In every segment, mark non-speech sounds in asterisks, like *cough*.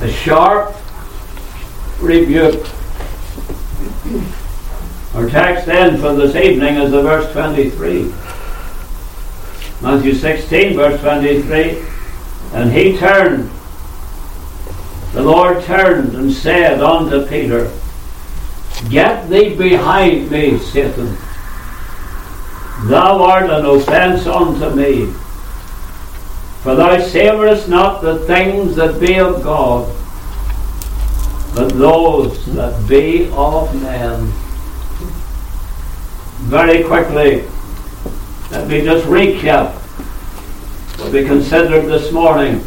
a sharp rebuke. Our text then for this evening is the verse 23. Matthew 16, verse 23. And he turned, the Lord turned and said unto Peter, Get thee behind me, Satan. Thou art an offence unto me. For thou savourest not the things that be of God, but those that be of men. Very quickly, let me just recap what we considered this morning.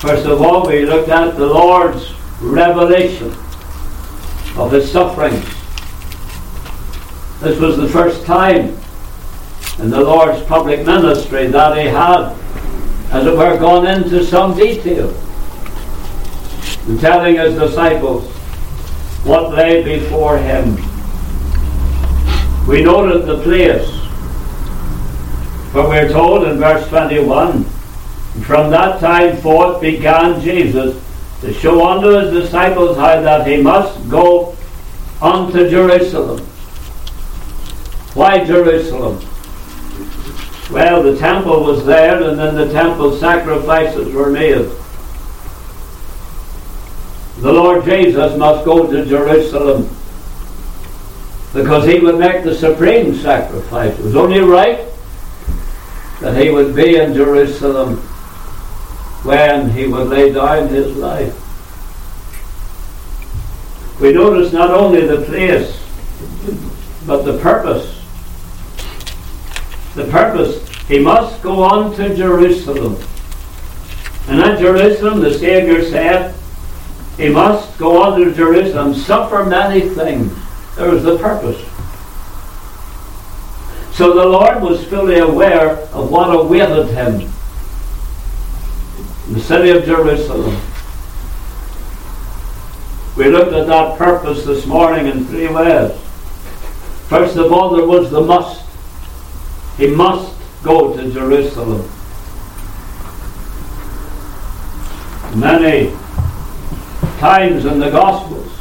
First of all, we looked at the Lord's revelation of his sufferings. This was the first time in the Lord's public ministry that he had, as it were, gone into some detail in telling his disciples what lay before him. We noted the place, for we're told in verse 21 from that time forth began Jesus to show unto his disciples how that he must go unto Jerusalem. Why Jerusalem? Well, the temple was there, and then the temple sacrifices were made. The Lord Jesus must go to Jerusalem because he would make the supreme sacrifice. It was only right that he would be in Jerusalem when he would lay down his life. We notice not only the place, but the purpose. The purpose, he must go on to Jerusalem. And at Jerusalem, the Saviour said, he must go on to Jerusalem, suffer many things. There was the purpose. So the Lord was fully aware of what awaited him in the city of Jerusalem. We looked at that purpose this morning in three ways. First of all, there was the must. He must go to Jerusalem. Many times in the Gospels,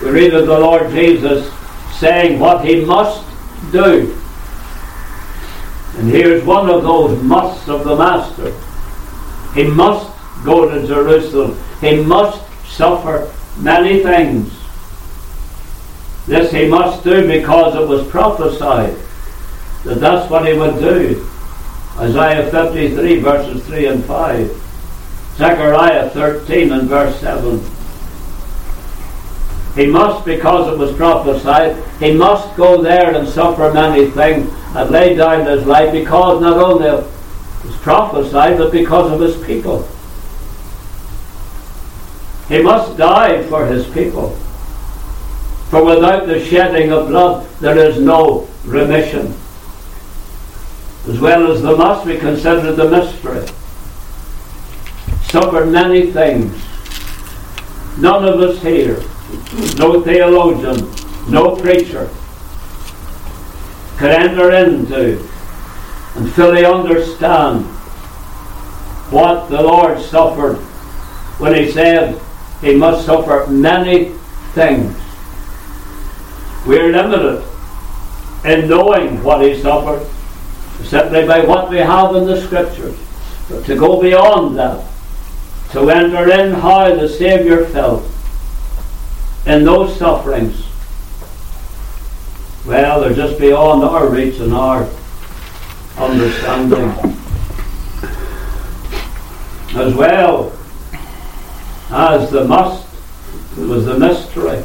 we read of the Lord Jesus saying what he must do. And here's one of those musts of the Master. He must go to Jerusalem. He must suffer many things. This he must do because it was prophesied that that's what he would do. Isaiah 53 verses 3 and 5. Zechariah 13 and verse 7. He must, because it was prophesied, he must go there and suffer many things and lay down his life because not only it was prophesied, but because of his people. He must die for his people. For without the shedding of blood, there is no remission. As well as the must, we consider the mystery. Suffered many things. None of us here, no theologian, no preacher, could enter into and fully understand what the Lord suffered when He said He must suffer many things. We're limited in knowing what He suffered simply by what we have in the Scriptures. But to go beyond that, to enter in how the Saviour felt in those sufferings, well, they're just beyond our reach and our understanding. As well as the must it was the mystery.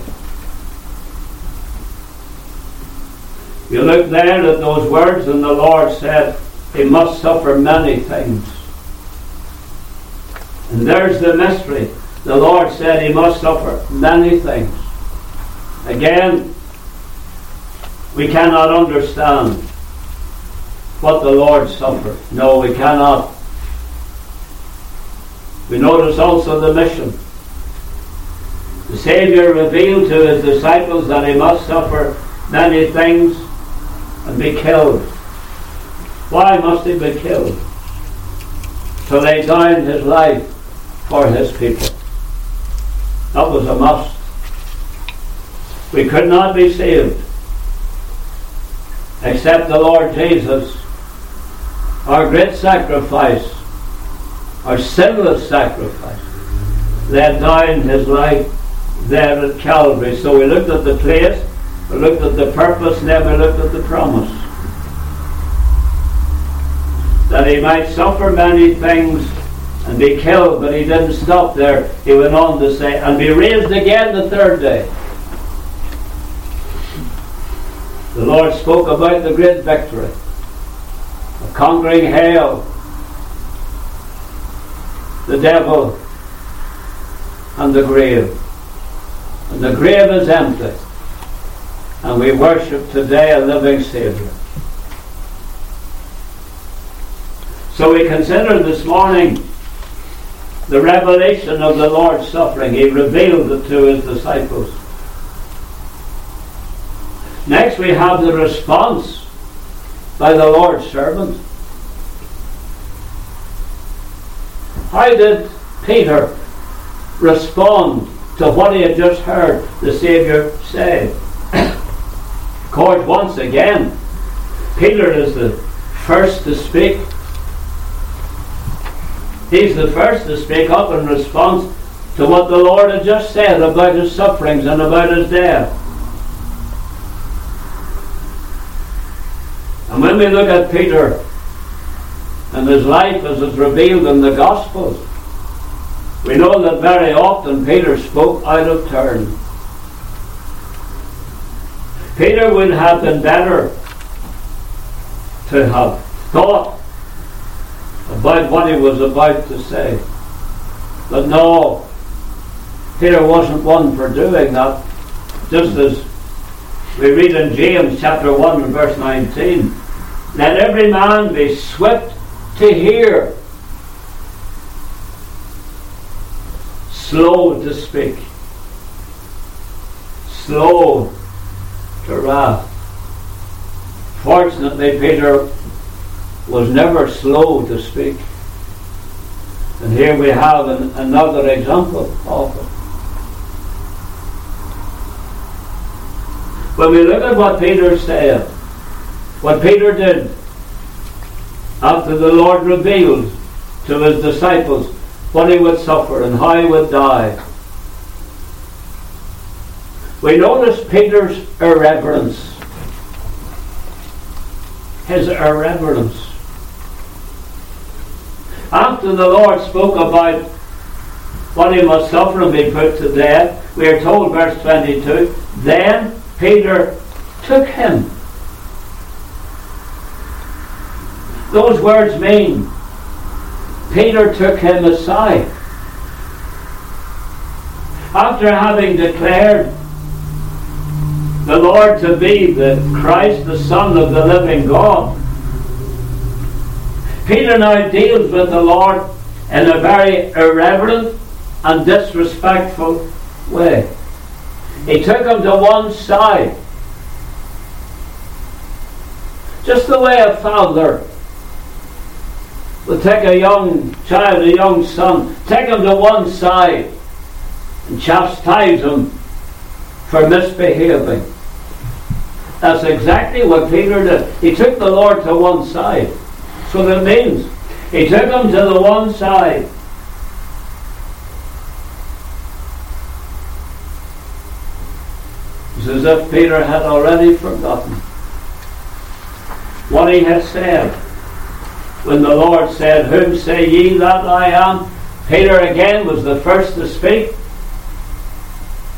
You look there at those words, and the Lord said, He must suffer many things. And there's the mystery. The Lord said He must suffer many things. Again, we cannot understand what the Lord suffered. No, we cannot. We notice also the mission. The Saviour revealed to his disciples that he must suffer many things and be killed. Why must he be killed? To lay down his life for his people. That was a must. We could not be saved except the Lord Jesus, our great sacrifice, our sinless sacrifice, laid down his life there at Calvary. So we looked at the place, looked at the purpose, never looked at the promise. That he might suffer many things and be killed, but he didn't stop there. He went on to say, and be raised again the third day. The Lord spoke about the great victory of conquering hell, the devil, and the grave. And the grave is empty. And we worship today a living Saviour. So we consider this morning the revelation of the Lord's suffering. He revealed it to his disciples. Next, we have the response by the Lord's servant. How did Peter respond to what he had just heard the Saviour say? Of course, once again, Peter is the first to speak. He's the first to speak up in response to what the Lord had just said about his sufferings and about his death. And when we look at Peter and his life as it's revealed in the Gospels, we know that very often Peter spoke out of turn. Peter would have been better to have thought about what he was about to say. But no, Peter wasn't one for doing that. Just as we read in James chapter 1 and verse 19 let every man be swift to hear, slow to speak, slow to wrath. Fortunately, Peter was never slow to speak. And here we have an, another example of it. When we look at what Peter said, what Peter did after the Lord revealed to his disciples what he would suffer and how he would die. We notice Peter's irreverence. His irreverence. After the Lord spoke about what he must suffer and be put to death, we are told, verse 22, then Peter took him those words mean? Peter took him aside. After having declared the Lord to be the Christ, the Son of the living God, Peter now deals with the Lord in a very irreverent and disrespectful way. He took him to one side. Just the way a father will take a young child, a young son, take him to one side and chastise him for misbehaving. That's exactly what Peter did. He took the Lord to one side. That's what it means. He took him to the one side. It's as if Peter had already forgotten what he had said when the Lord said, Whom say ye that I am? Peter again was the first to speak,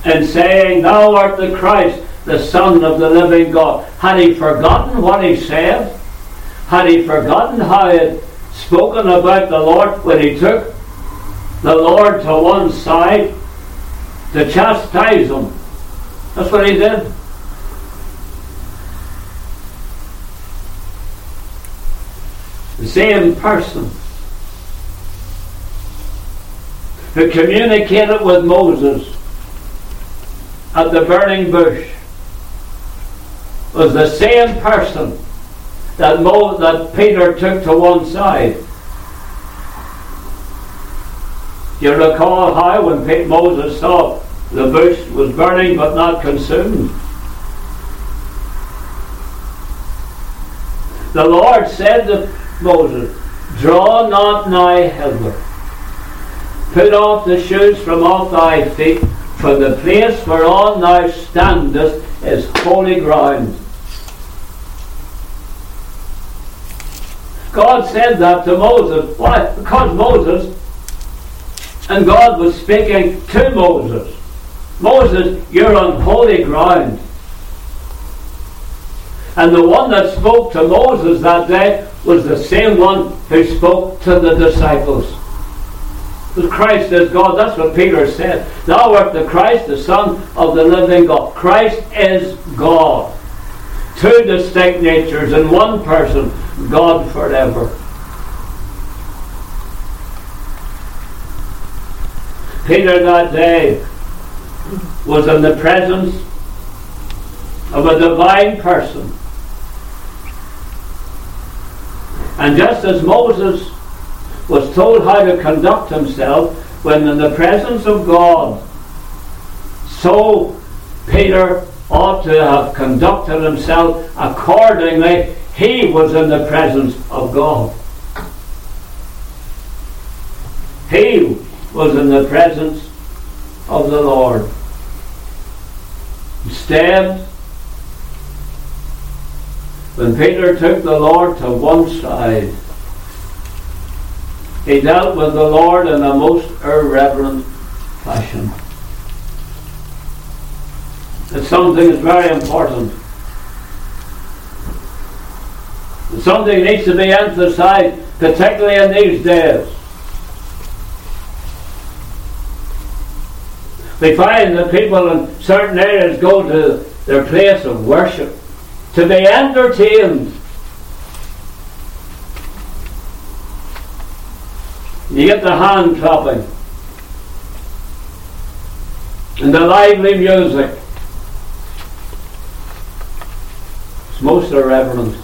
and saying, Thou art the Christ, the Son of the living God. Had he forgotten what he said? Had he forgotten how he had spoken about the Lord when he took the Lord to one side to chastise him? That's what he did. the same person who communicated with Moses at the burning bush was the same person that, Mo, that Peter took to one side You recall how when Moses saw the bush was burning but not consumed. The Lord said to Moses, Draw not nigh hither. Put off the shoes from off thy feet, for the place whereon thou standest is holy ground. God said that to Moses. Why? Because Moses and God was speaking to Moses. Moses, you're on holy ground. And the one that spoke to Moses that day was the same one who spoke to the disciples. Christ is God. That's what Peter said. Thou art the Christ, the Son of the living God. Christ is God. Two distinct natures in one person, God forever. Peter that day was in the presence of a divine person. And just as Moses was told how to conduct himself when in the presence of God, so Peter ought to have conducted himself accordingly. He was in the presence of God. He was in the presence of the Lord. Instead, when Peter took the Lord to one side, he dealt with the Lord in a most irreverent fashion. It's something that's very important. It's something needs to be emphasized, particularly in these days. We find that people in certain areas go to their place of worship to be entertained. You get the hand clapping and the lively music. It's most irreverent.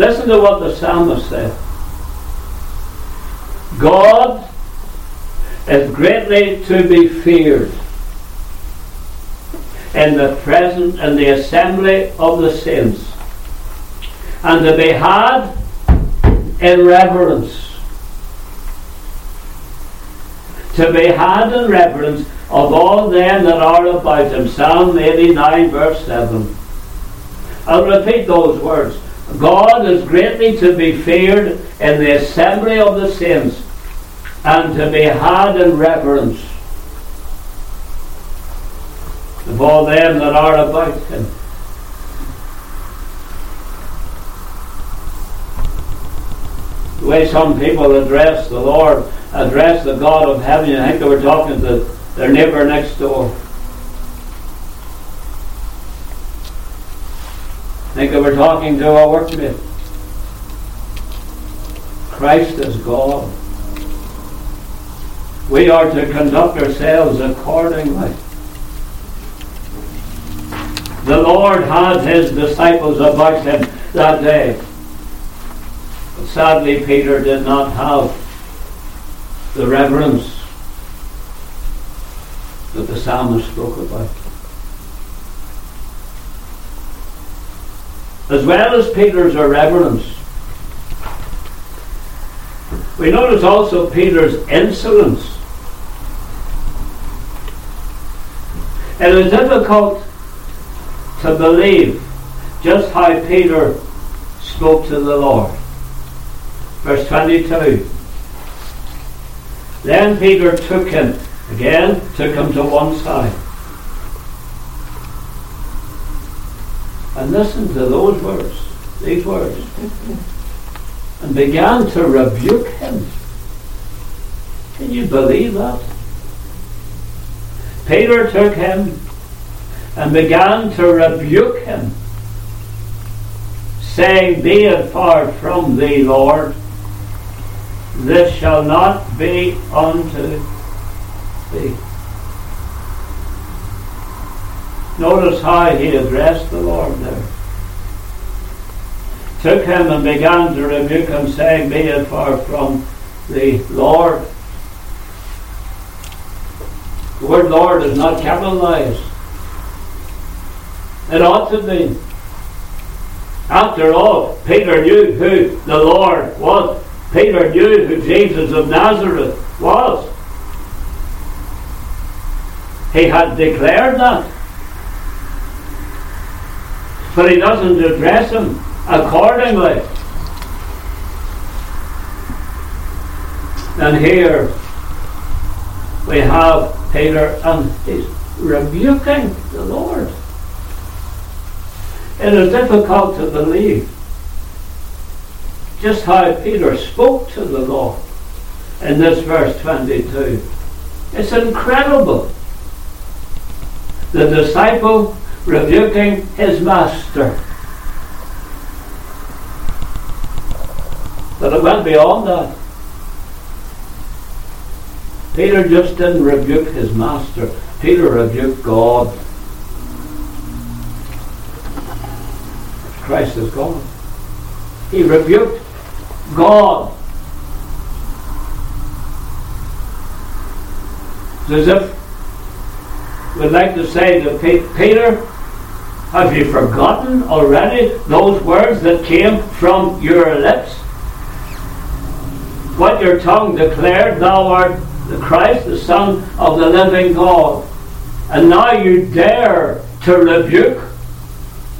Listen to what the psalmist said. God is greatly to be feared in the presence and the assembly of the saints, and to be had in reverence. To be had in reverence of all them that are about him. Psalm 89, verse 7. I'll repeat those words. God is greatly to be feared in the assembly of the saints and to be had in reverence of all them that are about him. The way some people address the Lord, address the God of heaven, I think they were talking to their neighbour next door. Think were talking to a workmate. Christ is God. We are to conduct ourselves accordingly. The Lord had his disciples about him that day. But sadly, Peter did not have the reverence that the psalmist spoke about. As well as Peter's irreverence, we notice also Peter's insolence. It is difficult to believe just how Peter spoke to the Lord. Verse 22. Then Peter took him, again, took him to one side. And listened to those words, these words, and began to rebuke him. Can you believe that? Peter took him and began to rebuke him, saying, Be it far from thee, Lord, this shall not be unto thee. Notice how he addressed the Lord there. took him and began to rebuke him, saying, Be it far from the Lord. The word Lord is not capitalized. It ought to be. After all, Peter knew who the Lord was. Peter knew who Jesus of Nazareth was. He had declared that. But he doesn't address him accordingly. And here we have Peter and he's rebuking the Lord. It is difficult to believe just how Peter spoke to the Lord in this verse 22. It's incredible. The disciple rebuking his master. But it went beyond that. Peter just didn't rebuke his master. Peter rebuked God. Christ is God. He rebuked God. It's as if we'd like to say to Peter, have you forgotten already those words that came from your lips? What your tongue declared, thou art the Christ, the Son of the living God. And now you dare to rebuke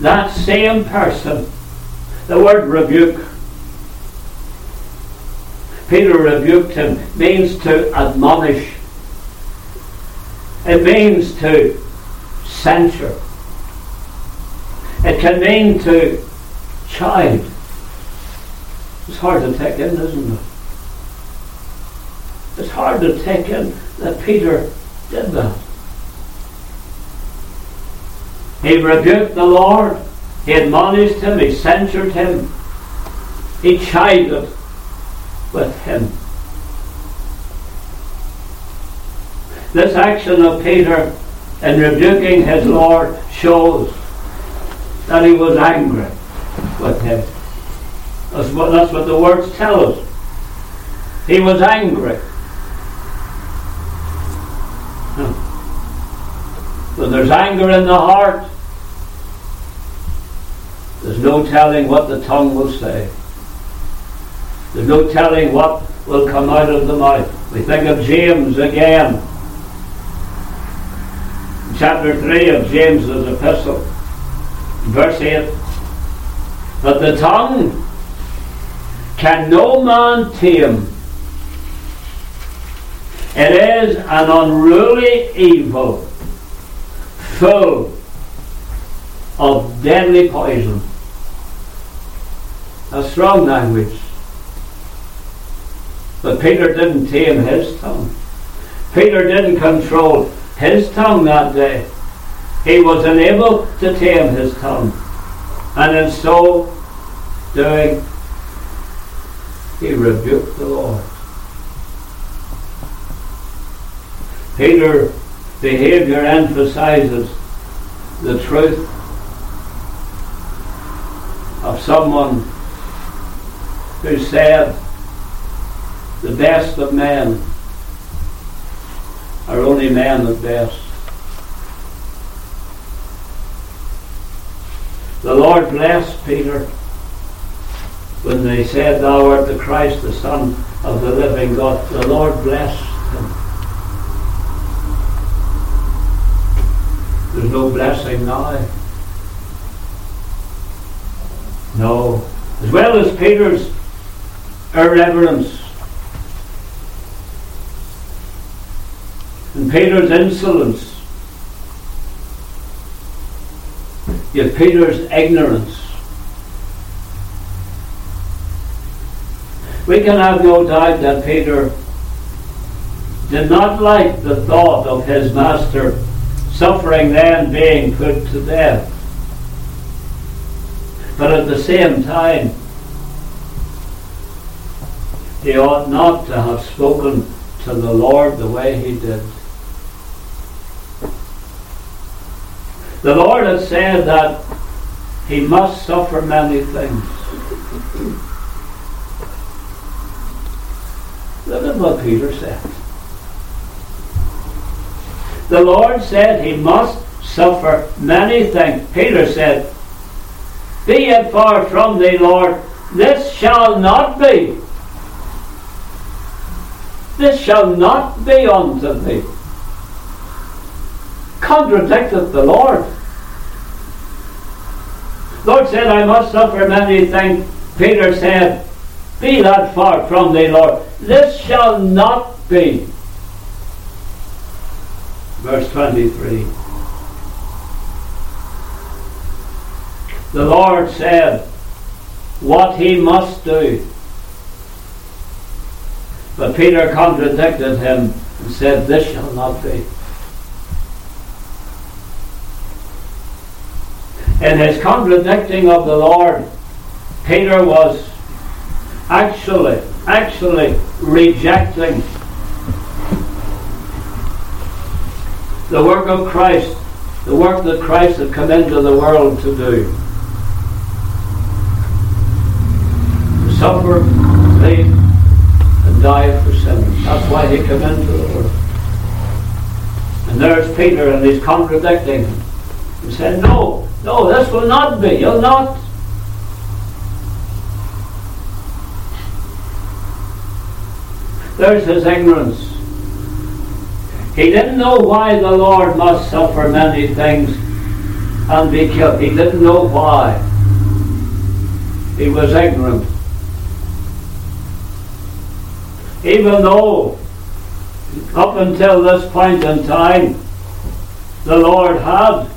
that same person. The word rebuke. Peter rebuked him means to admonish. It means to censure. It can mean to chide. It's hard to take in, isn't it? It's hard to take in that Peter did that. He rebuked the Lord. He admonished him. He censured him. He chided with him. This action of Peter in rebuking his Lord shows that he was angry with him. That's what, that's what the words tell us. He was angry. Hmm. When there's anger in the heart, there's no telling what the tongue will say. There's no telling what will come out of the mouth. We think of James again. Chapter 3 of James's epistle, verse 8. But the tongue can no man tame. It is an unruly evil full of deadly poison. A strong language. But Peter didn't tame his tongue. Peter didn't control his tongue that day. He was unable to tame his tongue. And in so doing, he rebuked the Lord. Peter behavior emphasizes the truth of someone who said the best of men are only man at best. The Lord blessed Peter when they said, Thou art the Christ, the Son of the living God. The Lord blessed him. There's no blessing now. No. As well as Peter's irreverence and Peter's insolence, yet Peter's ignorance. We can have no doubt that Peter did not like the thought of his master suffering then being put to death. But at the same time, he ought not to have spoken to the Lord the way he did. The Lord had said that he must suffer many things. Look at what Peter said. The Lord said he must suffer many things. Peter said, Be it far from thee, Lord, this shall not be. This shall not be unto thee. Contradicteth the Lord. Lord said, I must suffer many things. Peter said, Be that far from thee, Lord. This shall not be. Verse 23. The Lord said what he must do. But Peter contradicted him and said, This shall not be. In his contradicting of the Lord, Peter was actually, actually rejecting the work of Christ, the work that Christ had come into the world to do. To suffer, bleed, and die for sinners. That's why he came into the world. And there's Peter, and he's contradicting him. He said, No, no, this will not be. You'll not. There's his ignorance. He didn't know why the Lord must suffer many things and be killed. He didn't know why. He was ignorant. Even though, up until this point in time, the Lord had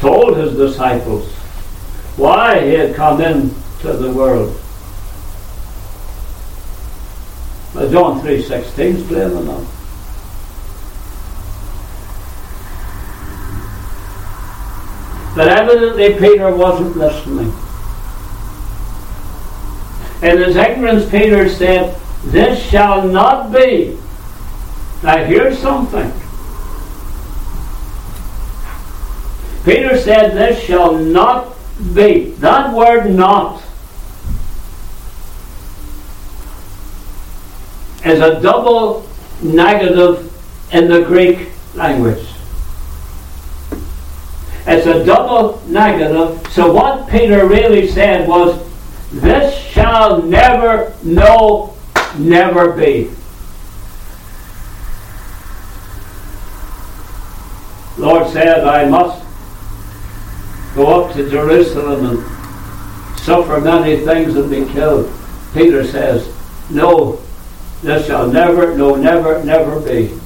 told his disciples why he had come into the world. John 3.16 is plain enough. But evidently Peter wasn't listening. In his ignorance, Peter said, This shall not be. Now here's something. Peter said, This shall not be. That word not is a double negative in the Greek language. It's a double negative. So what Peter really said was, This shall never, no, never be. Lord said, I must go up to Jerusalem and suffer many things and be killed. Peter says, No, this shall never, no, never, never be.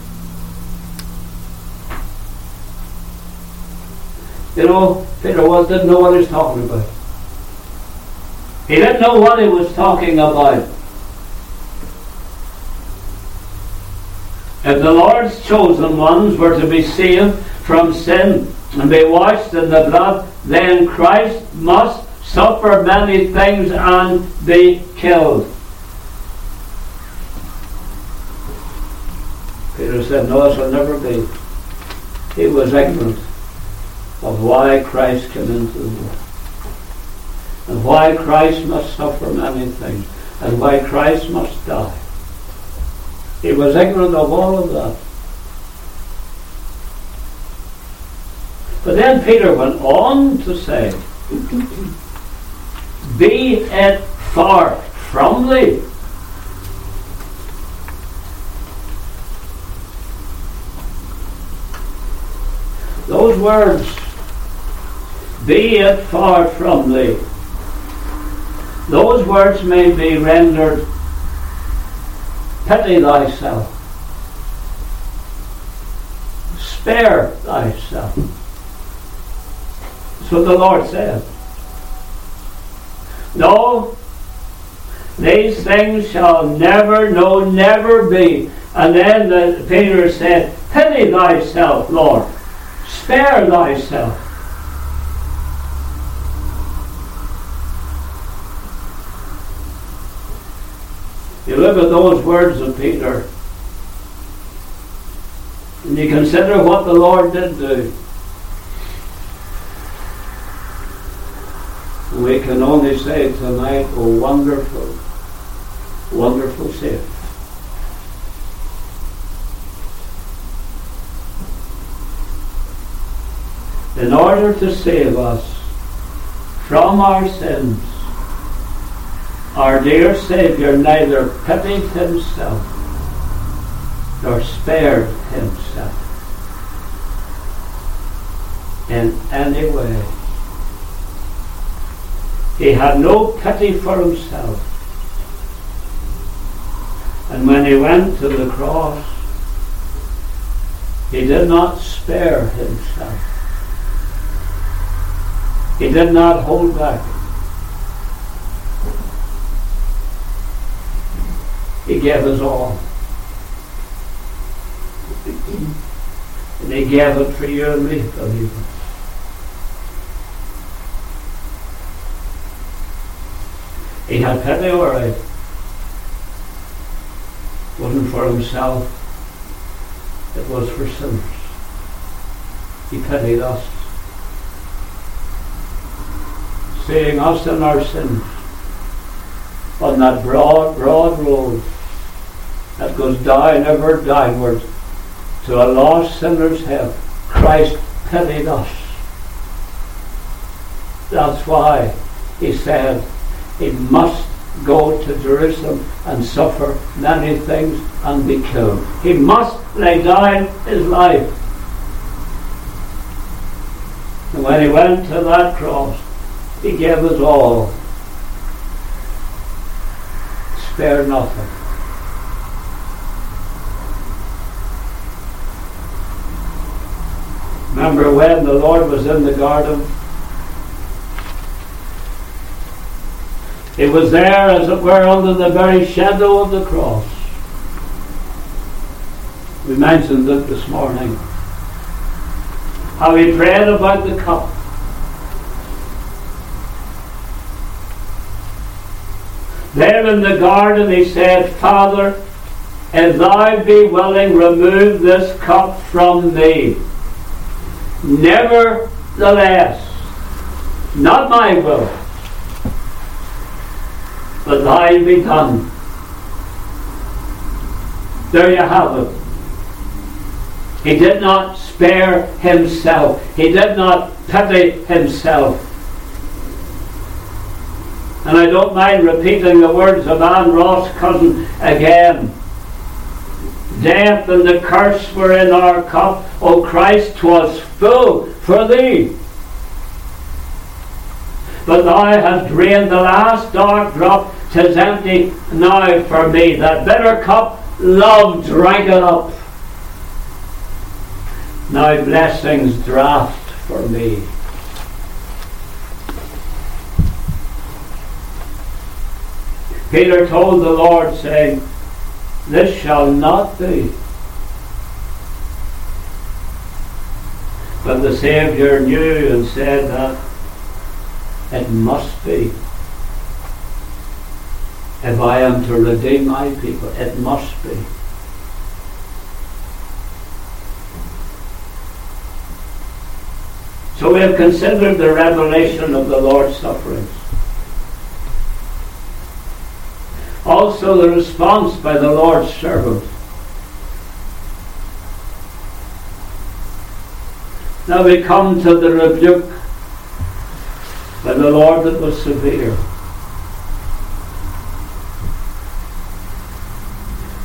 You know, Peter was, didn't know what he was talking about. He didn't know what he was talking about. If the Lord's chosen ones were to be saved from sin and be washed in the blood, then Christ must suffer many things and be killed. Peter said, No, it shall never be. He was ignorant of why Christ came into the world. And why Christ must suffer many things. And why Christ must die. He was ignorant of all of that. But then Peter went on to say, Be it far from thee those words, be it far from thee. Those words may be rendered, pity thyself, spare thyself. What the Lord said. No, these things shall never, no, never be. And then the, Peter said, Pity thyself, Lord. Spare thyself. You look at those words of Peter, and you consider what the Lord did do. We can only say tonight, oh wonderful, wonderful Savior. In order to save us from our sins, our dear Saviour neither pitied himself nor spared himself in any way. He had no pity for himself. And when he went to the cross, he did not spare himself. He did not hold back. He gave us all. And He gave it for you and me, believers. He had pity, all right. It wasn't for himself. It was for sinners. He pitied us. Seeing us in our sins on that broad, broad road that goes down, ever downwards to a lost sinner's hell. Christ pitied us. That's why he said he must go to Jerusalem and suffer many things and be killed. He must lay down his life. And when he went to that cross, he gave us all. Spared nothing. Remember when the Lord was in the garden? He was there, as it were, under the very shadow of the cross. We mentioned it this morning. How he prayed about the cup. There in the garden he said, Father, if thou be willing, remove this cup from me. Nevertheless, not my will, but thine be done. There you have it. He did not spare himself. He did not pity himself. And I don't mind repeating the words of Anne Ross Cousin again. Death and the curse were in our cup. O Christ, 'twas full for thee. But thou hast drained the last dark drop, tis empty now for me. That bitter cup, love drank it up. Now blessings draft for me. Peter told the Lord, saying, This shall not be. But the Saviour knew and said that it must be. If I am to redeem my people, it must be. So we have considered the revelation of the Lord's sufferings. Also the response by the Lord's servant. Now we come to the rebuke by the Lord that was severe.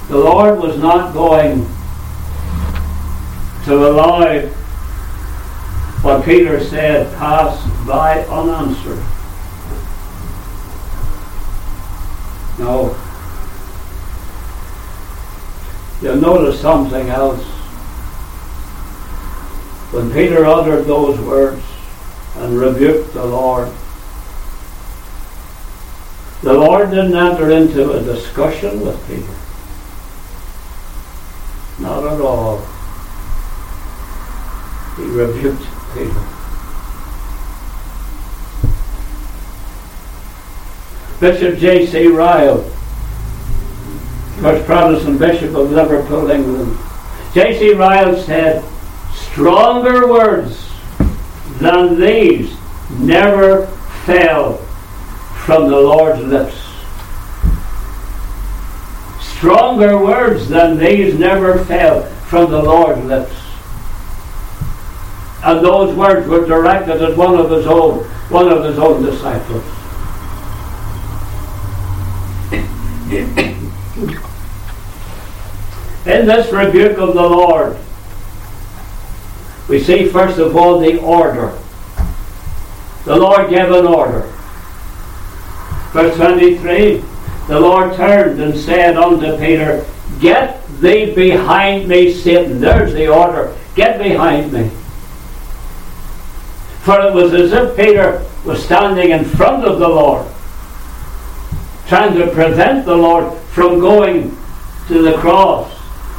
The Lord was not going to allow what Peter said pass by unanswered. No. You'll notice something else. When Peter uttered those words and rebuked the Lord, the Lord didn't enter into a discussion with Peter. Not at all. He rebuked Peter. Bishop J.C. Ryle, first Protestant Bishop of Liverpool, England. J.C. Ryle said, Stronger words than these never fell from the Lord's lips. Stronger words than these never fell from the Lord's lips. And those words were directed at one of his own, one of his own disciples. *coughs* In this rebuke of the Lord, we see first of all the order. The Lord gave an order. Verse 23 The Lord turned and said unto Peter, Get thee behind me, Satan. There's the order. Get behind me. For it was as if Peter was standing in front of the Lord, trying to prevent the Lord from going to the cross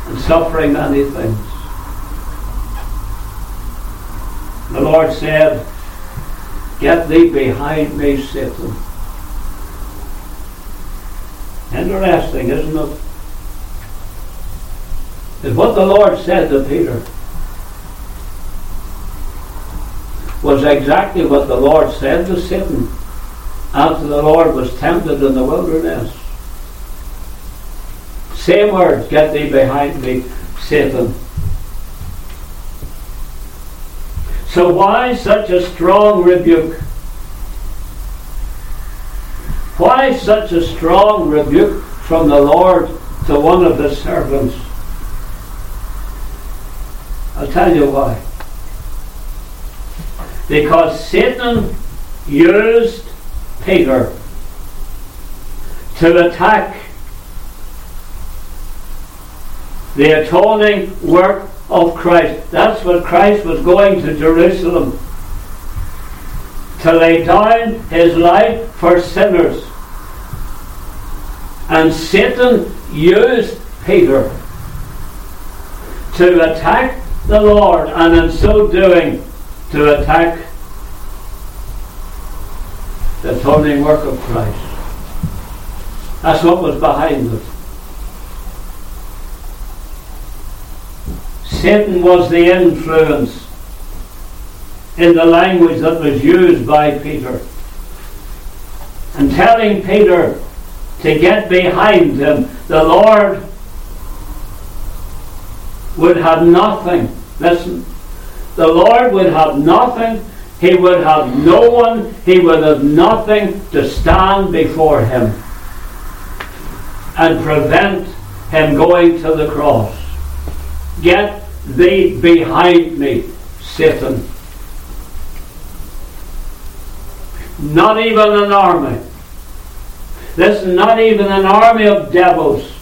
and suffering many things. The Lord said, Get thee behind me, Satan. Interesting, isn't it? Is what the Lord said to Peter was exactly what the Lord said to Satan after the Lord was tempted in the wilderness. Same words, get thee behind me, Satan. So why such a strong rebuke? Why such a strong rebuke from the Lord to one of his servants? I'll tell you why. Because Satan used Peter to attack the atoning work of Christ. That's what Christ was going to Jerusalem to lay down his life for sinners. And Satan used Peter to attack the Lord, and in so doing, to attack the atoning work of Christ. That's what was behind it. Satan was the influence in the language that was used by Peter. And telling Peter to get behind him, the Lord would have nothing. Listen, the Lord would have nothing. He would have no one. He would have nothing to stand before him and prevent him going to the cross. Get thee behind me, Satan. Not even an army. This is not even an army of devils.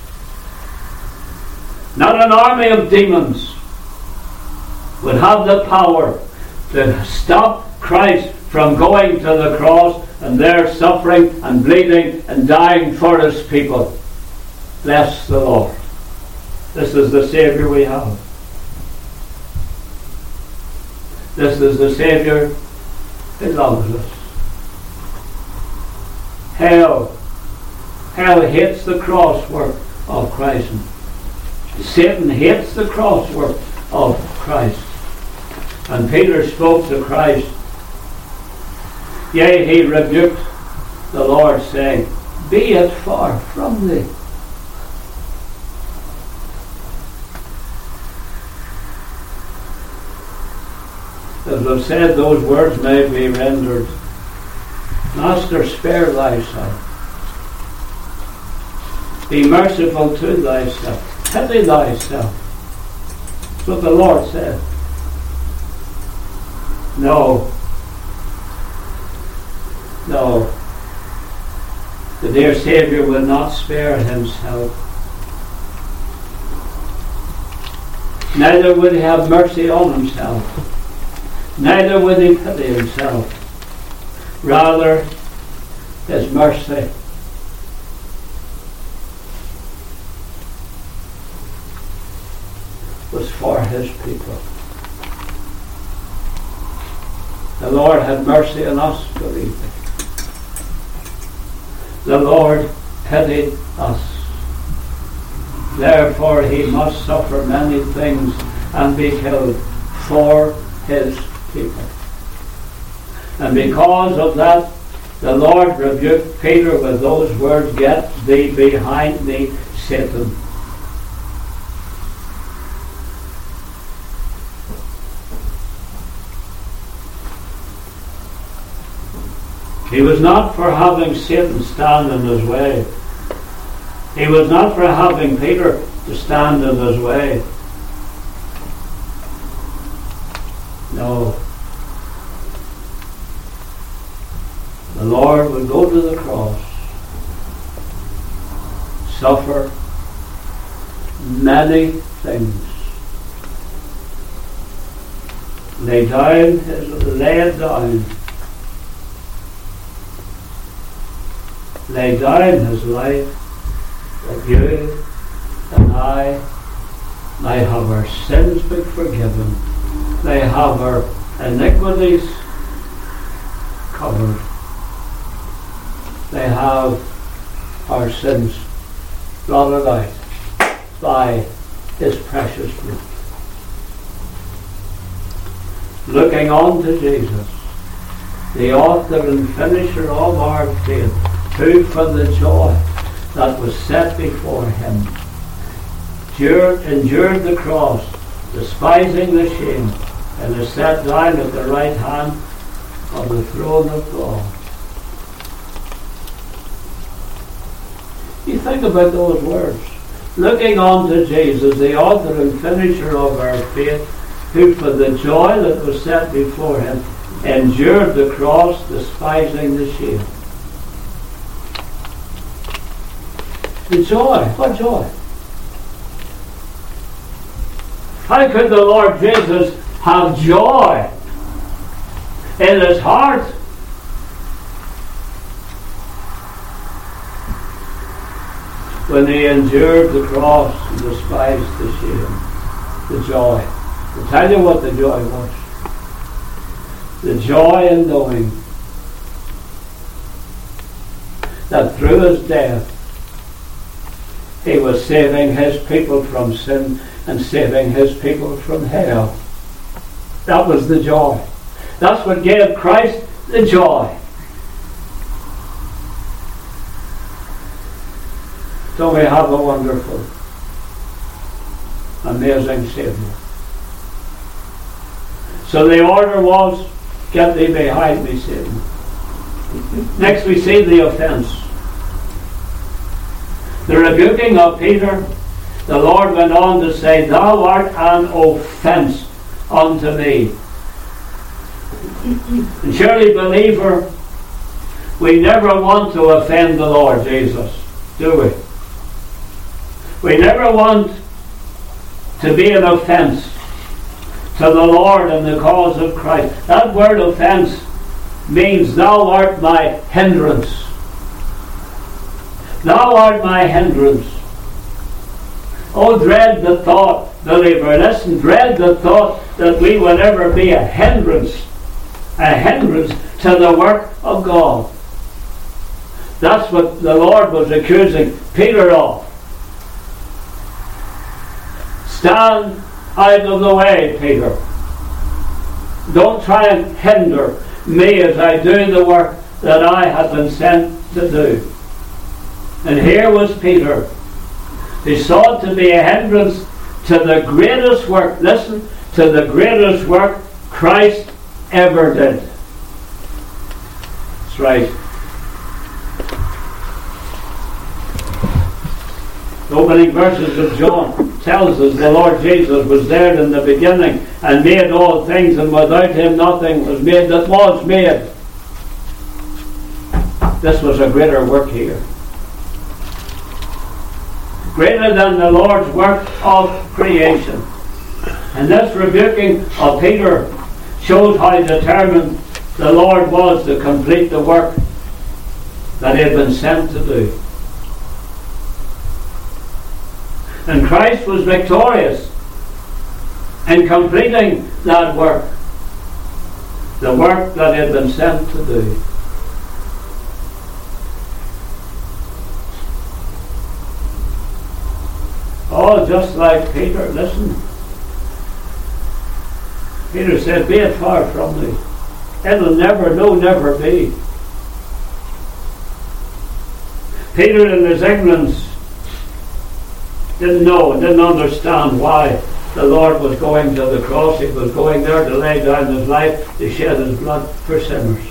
Not an army of demons would have the power to stop Christ from going to the cross and there suffering and bleeding and dying for his people. Bless the Lord. This is the Saviour we have. This is the Saviour who loves us. Hell, hell hates the crosswork of Christ. Satan hates the crosswork of Christ. And Peter spoke to Christ. Yea, he rebuked the Lord, saying, Be it far from thee. As I've said, those words may be rendered, Master, spare thyself. Be merciful to thyself. Pity thyself. That's what the Lord said. No. No. The dear Saviour will not spare himself. Neither would he have mercy on himself neither would he pity himself. Rather, his mercy was for his people. The Lord had mercy on us, believe me. The Lord pitied us. Therefore he must suffer many things and be killed for his people. And because of that, the Lord rebuked Peter with those words, Get thee behind me, Satan. He was not for having Satan stand in his way. He was not for having Peter to stand in his way. No. The Lord would go to the cross, suffer many things, lay down his lay down, lay down his life that you and I may have our sins be forgiven, may have our iniquities covered, may have our sins blotted out by his precious blood. Looking on to Jesus, the author and finisher of our faith, who for the joy that was set before him endured, endured the cross, despising the shame, and is set down at the right hand of the throne of God. You think about those words. Looking on to Jesus, the author and finisher of our faith, who for the joy that was set before him endured the cross, despising the shame. The joy. What joy? How could the Lord Jesus have joy in his heart? When he endured the cross and despised the shame, the joy. I'll tell you what the joy was. The joy in knowing that through his death he was saving his people from sin and saving his people from hell. That was the joy. That's what gave Christ the joy. So we have a wonderful, amazing Savior. So the order was, get thee behind me, Satan. Next we see the offense. The rebuking of Peter the Lord went on to say, Thou art an offence unto me. And surely, believer, we never want to offend the Lord Jesus, do we? We never want to be an offence to the Lord and the cause of Christ. That word offence means thou art my hindrance. Thou art my hindrance. Oh, dread the thought, believer, listen, dread the thought that we will ever be a hindrance, a hindrance to the work of God. That's what the Lord was accusing Peter of. Stand out of the way, Peter. Don't try and hinder me as I do the work that I have been sent to do. And here was Peter they sought to be a hindrance to the greatest work, listen, to the greatest work Christ ever did. That's right. The opening verses of John tells us the Lord Jesus was there in the beginning and made all things, and without him nothing was made that was made. This was a greater work here greater than the Lord's work of creation. And this rebuking of Peter shows how determined the Lord was to complete the work that he had been sent to do. And Christ was victorious in completing that work, the work that he had been sent to do. Oh, just like Peter, listen. Peter said, Be it far from me. It'll never, no, never be. Peter, in his ignorance, didn't know, didn't understand why the Lord was going to the cross. He was going there to lay down his life, to shed his blood for sinners.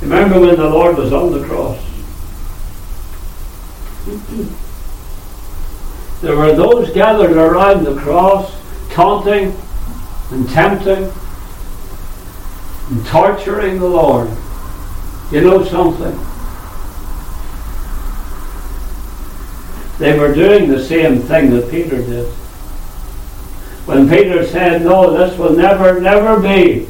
Remember when the Lord was on the cross? *clears throat* There were those gathered around the cross, taunting and tempting and torturing the Lord. You know something? They were doing the same thing that Peter did. When Peter said, No, this will never, never be.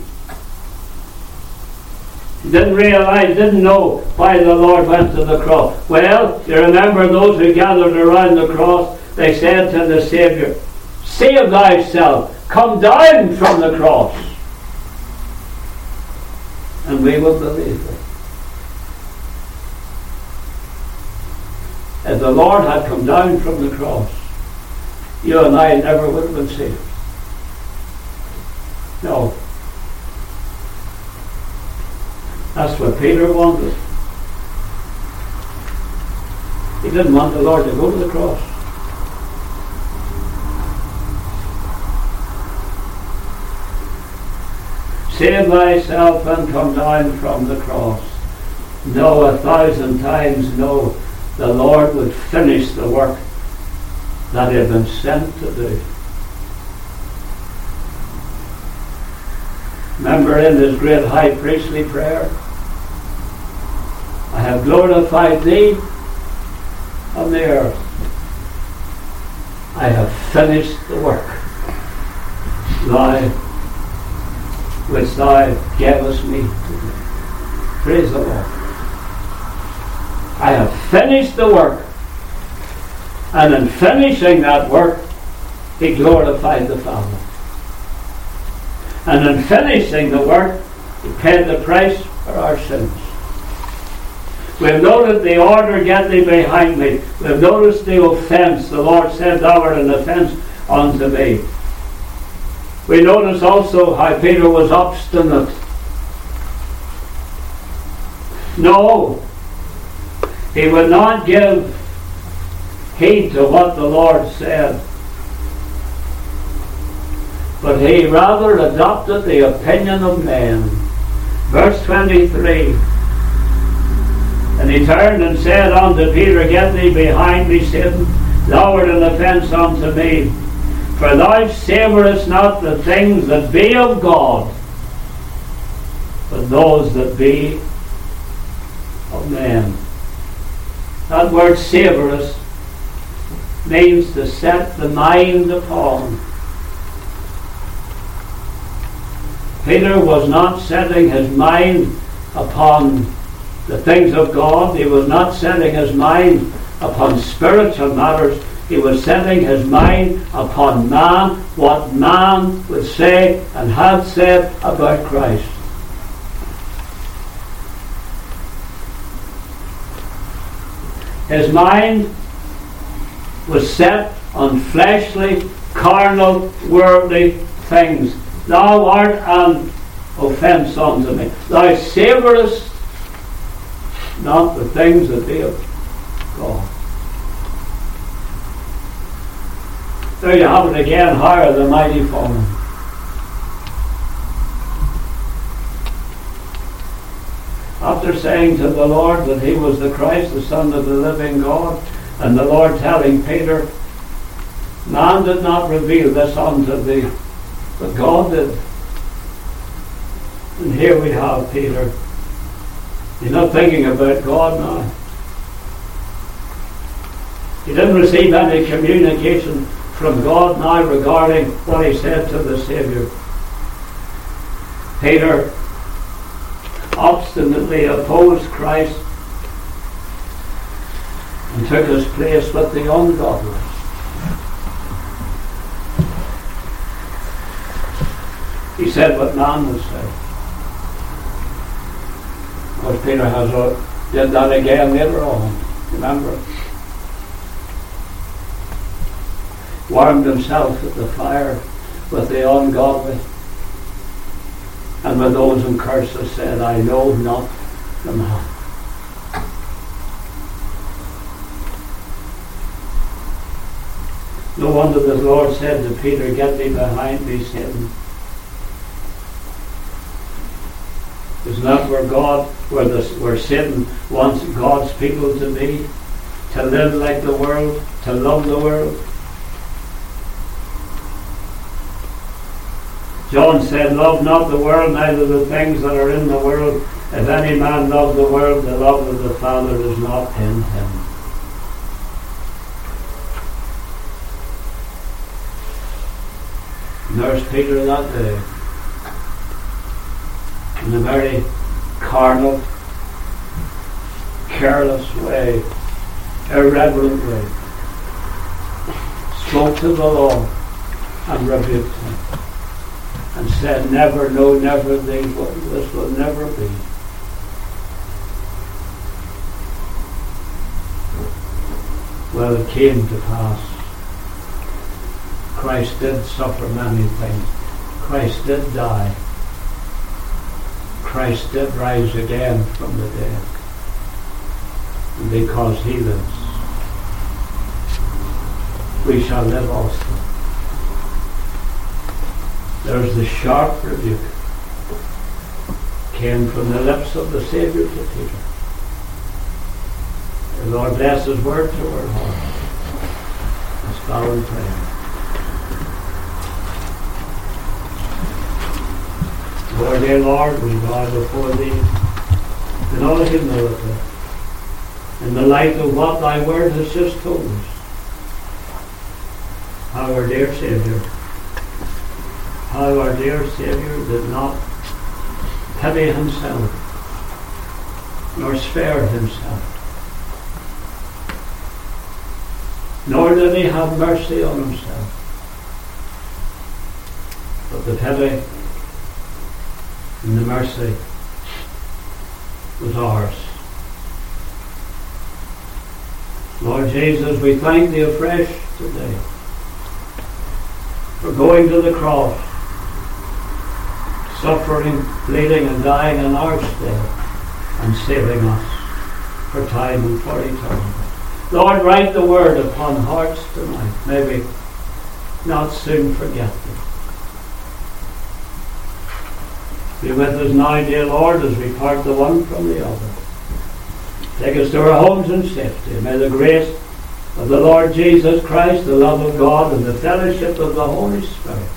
Didn't realize, didn't know why the Lord went to the cross. Well, you remember those who gathered around the cross, they said to the Saviour, Save thyself, come down from the cross. And we will believe them. if the Lord had come down from the cross, you and I never would have been saved. No. That's what Peter wanted. He didn't want the Lord to go to the cross. Save thyself and come down from the cross. No, a thousand times no the Lord would finish the work that he had been sent to do. Remember in his great high priestly prayer, I have glorified thee on the earth. I have finished the work. Thou, which thou gavest me to do. Praise the Lord. I have finished the work. And in finishing that work, he glorified the Father. And in finishing the work, he paid the price for our sins. We've noted the order, get thee behind me. We've noticed the offence. The Lord said, Thou art an offence unto me. We notice also how Peter was obstinate. No, he would not give heed to what the Lord said, but he rather adopted the opinion of men. Verse 23 And he turned and said unto Peter, Get thee behind me, Satan, thou art an offence unto me. For thou savourest not the things that be of God, but those that be of men. That word savourest means to set the mind upon. Peter was not setting his mind upon the things of God. He was not setting his mind upon spiritual matters. He was setting his mind upon man, what man would say and had said about Christ. His mind was set on fleshly, carnal, worldly things. Thou art an offence unto me. Thou savourest not the things that be of God. There you have it again, higher the mighty fallen. after saying to the Lord that he was the Christ, the Son of the living God, and the Lord telling Peter, Man did not reveal this unto thee, but God did. And here we have Peter. He's not thinking about God now. He didn't receive any communication from God now regarding what he said to the Saviour. Peter obstinately opposed Christ and took his place with the ungodly. He said what man would say. Because Peter has a, did that again later on. Remember? Warmed himself at the fire with the ungodly. And with those in curses said, I know not the man. No wonder the Lord said to Peter, Get thee behind me, Satan. Isn't that where God, where, the, where Satan wants God's people to be? To live like the world, to love the world? John said, Love not the world, neither the things that are in the world. If any man love the world, the love of the Father is not in him. Nurse Peter that day, in a very carnal, careless way, irreverent way, spoke to the Lord and rebuked him and said, Never, no, never, this will never be. Well, it came to pass. Christ did suffer many things. Christ did die. Christ did rise again from the dead. And because he lives, we shall live also. There's the sharp rebuke came from the lips of the Saviour to Peter. The Lord bless his word to our heart. Let's bow in prayer. Lord, dear Lord, we bow before Thee in all humility, in the light of what Thy Word has just told us. How our dear Saviour, how our dear Saviour did not pity Himself, nor spare Himself, nor did He have mercy on Himself, but the pity and the mercy was ours. Lord Jesus, we thank Thee afresh today for going to the cross, suffering, bleeding, and dying in our stead, and saving us for time and for eternity. Lord, write the word upon hearts tonight. May we not soon forget them. Be with us now, dear Lord, as we part the one from the other. Take us to our homes in safety. May the grace of the Lord Jesus Christ, the love of God, and the fellowship of the Holy Spirit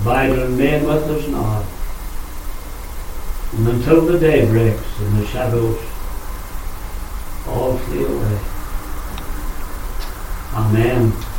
abide and remain with us now. And until the day breaks and the shadows all flee away. Amen.